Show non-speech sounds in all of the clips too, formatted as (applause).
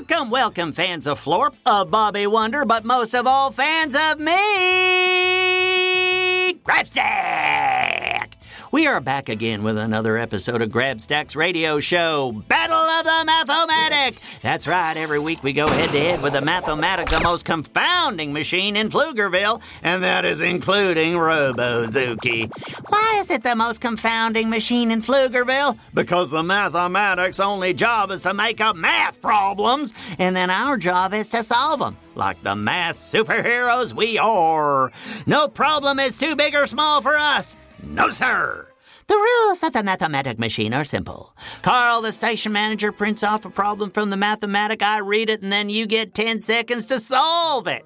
Welcome, welcome, fans of Florp, of Bobby Wonder, but most of all, fans of me, Grabstack! We are back again with another episode of Grabstack's radio show, Battle of the Math-O-Matic! That's right, every week we go head to head with the Math-O-Matic, the most confounding machine in Pflugerville, and that is including Robozuki. Why is it the most confounding machine in Pflugerville? Because the Math-O-Matic's only job is to make up math problems, and then our job is to solve them like the math superheroes we are. No problem is too big or small for us. No, sir. The rules of the Math-O-Matic machine are simple. Carl, the station manager, prints off a problem from the Math-O-Matic. I read it, and then you get 10 seconds to solve it.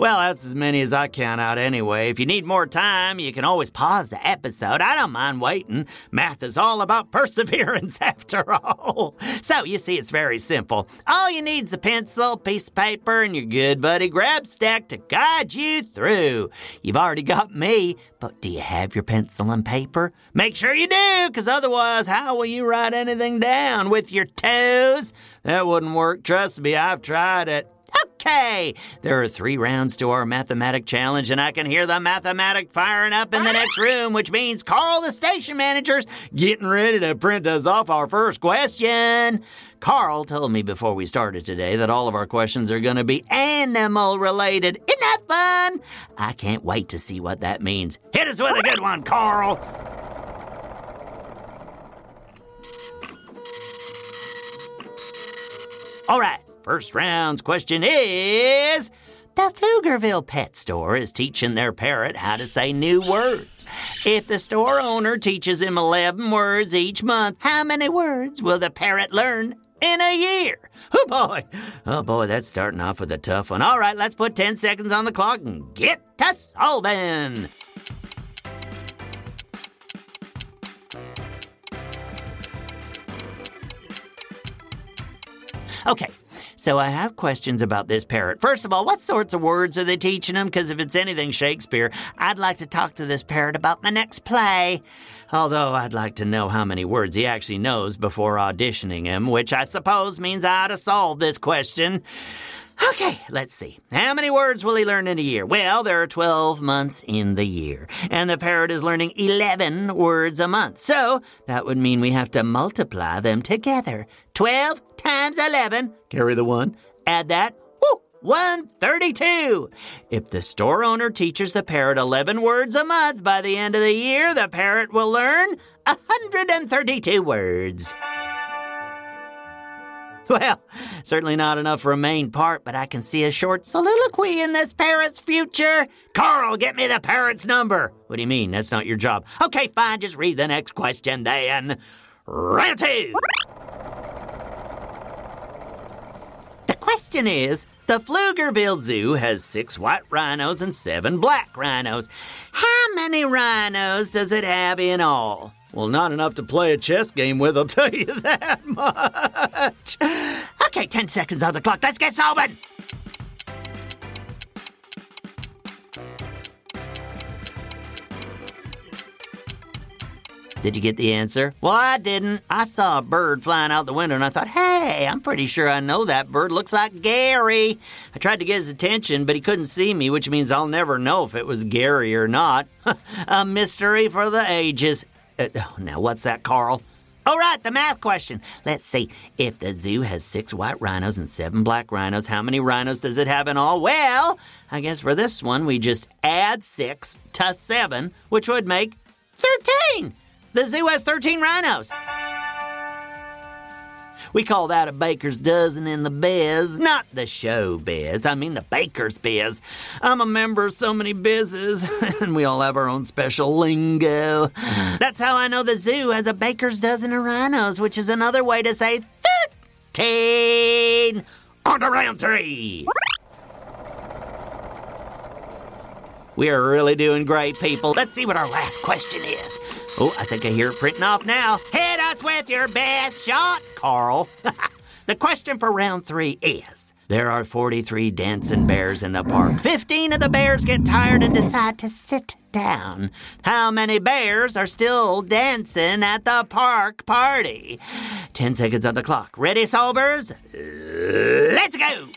Well, that's as many as I count out anyway. If you need more time, you can always pause the episode. I don't mind waiting. Math is all about (laughs) perseverance, after all. So, you see, it's very simple. All you need is a pencil, piece of paper, and your good buddy Grabstack to guide you through. You've already got me, but do you have your pencil and paper? Make sure you do, because otherwise, how will you write anything down? With your toes? That wouldn't work. Trust me, I've tried it. Okay, there are three rounds to our Math-O-Matic challenge, and I can hear the Math-O-Matic firing up in the next room, which means Carl, the station manager's getting ready to print us off our first question. Carl told me before we started today that all of our questions are going to be animal related. Isn't that fun? I can't wait to see what that means. Hit us with a good one, Carl. All right, first round's question is The Pflugerville Pet Store is teaching their parrot how to say new words. If the store owner teaches him 11 words each month, how many words will the parrot learn in a year? Oh boy. Oh boy, that's starting off with a tough one. All right, let's put 10 seconds on the clock and get to solving. Okay, so I have questions about this parrot. First of all, what sorts of words are they teaching him? Because if it's anything Shakespeare, I'd like to talk to this parrot about my next play. Although I'd like to know how many words he actually knows before auditioning him, which I suppose means I ought to solve this question. Okay, let's see. How many words will he learn in a year? Well, there are 12 months in the year, and the parrot is learning 11 words a month. So that would mean we have to multiply them together. 12 times 11, carry the one, add that, whoo, 132. If the store owner teaches the parrot 11 words a month by the end of the year, the parrot will learn 132 words. (laughs) Well, certainly not enough for a main part, but I can see a short soliloquy in this parrot's future. Carl, get me the parrot's number. What do you mean? That's not your job. Okay, fine, just read the next question then. Two. The question is the Pflugerville Zoo has six white rhinos and seven black rhinos. How many rhinos does it have in all? Well, not enough to play a chess game with, I'll (laughs) tell you that much. Okay, 10 seconds on the clock. Let's get solving. Did you get the answer? Well, I didn't. I saw a bird flying out the window and I thought, hey, I'm pretty sure I know that bird. Looks like Gary. I tried to get his attention, but he couldn't see me, which means I'll never know if it was Gary or not. (laughs) a mystery for the ages. Uh, now, what's that, Carl? All right, the math question. Let's see. If the zoo has six white rhinos and seven black rhinos, how many rhinos does it have in all? Well, I guess for this one, we just add six to seven, which would make 13. The zoo has 13 rhinos. We call that a baker's dozen in the biz, not the show biz. I mean the baker's biz. I'm a member of so many bizes, (laughs) and we all have our own special lingo. That's how I know the zoo has a baker's dozen of rhinos, which is another way to say 13. On the round three. We are really doing great, people. Let's see what our last question is. Oh, I think I hear it printing off now. Hit us with your best shot, Carl. (laughs) the question for round three is There are 43 dancing bears in the park. 15 of the bears get tired and decide to sit down. How many bears are still dancing at the park party? 10 seconds on the clock. Ready, solvers? Let's go!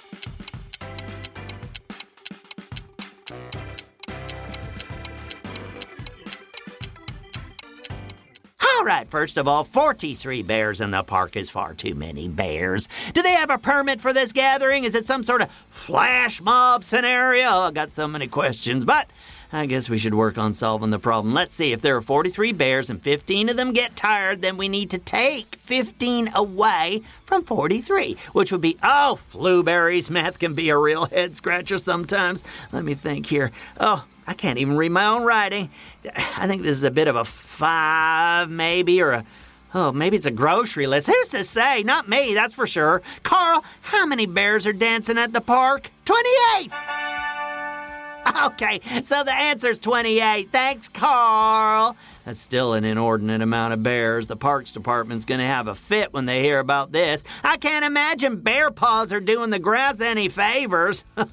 Right, first of all, 43 bears in the park is far too many bears. Do they have a permit for this gathering? Is it some sort of flash mob scenario? I got so many questions, but I guess we should work on solving the problem. Let's see, if there are 43 bears and 15 of them get tired, then we need to take 15 away from 43, which would be, oh, Flueberry's math can be a real head scratcher sometimes. Let me think here. Oh, I can't even read my own writing. I think this is a bit of a five, maybe, or a. Oh, maybe it's a grocery list. Who's to say? Not me, that's for sure. Carl, how many bears are dancing at the park? 28! Okay, so the answer's 28. Thanks, Carl. That's still an inordinate amount of bears. The Parks Department's gonna have a fit when they hear about this. I can't imagine bear paws are doing the grass any favors. (laughs) well,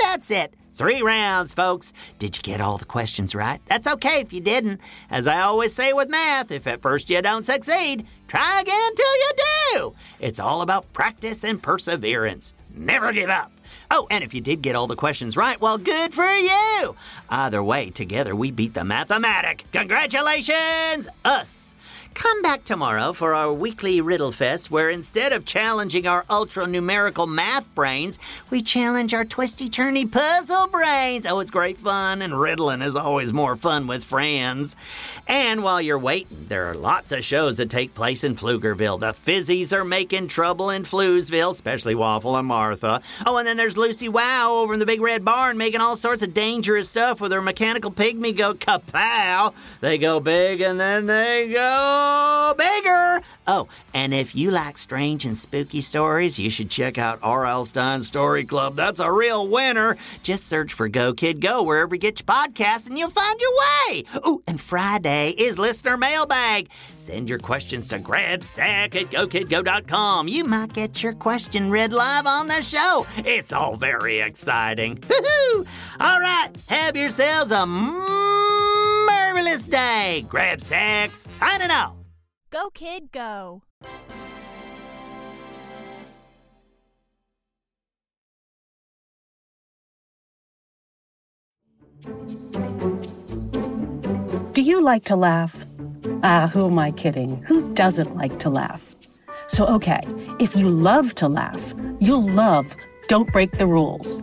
that's it. Three rounds, folks. Did you get all the questions right? That's okay if you didn't. As I always say with math, if at first you don't succeed, try again till you do. It's all about practice and perseverance. Never give up. Oh, and if you did get all the questions right, well, good for you. Either way, together we beat the Math-O-Matic. Congratulations, us. Come back tomorrow for our weekly Riddle Fest, where instead of challenging our ultra numerical math brains, we challenge our twisty turny puzzle brains. Oh, it's great fun, and riddling is always more fun with friends. And while you're waiting, there are lots of shows that take place in Pflugerville. The Fizzies are making trouble in Fluesville, especially Waffle and Martha. Oh, and then there's Lucy Wow over in the Big Red Barn making all sorts of dangerous stuff with her mechanical pygmy go kapow. They go big and then they go bigger. Oh, and if you like strange and spooky stories, you should check out R.L. Stine's Story Club. That's a real winner. Just search for Go Kid Go wherever you get your podcasts and you'll find your way. Oh, and Friday is listener mailbag. Send your questions to grabstack at gokidgo.com. You might get your question read live on the show. It's all very exciting. (laughs) all right, have yourselves a marvelous day. Grabstack signing off. Go, kid, go. Do you like to laugh? Ah, who am I kidding? Who doesn't like to laugh? So, okay, if you love to laugh, you'll love Don't Break the Rules.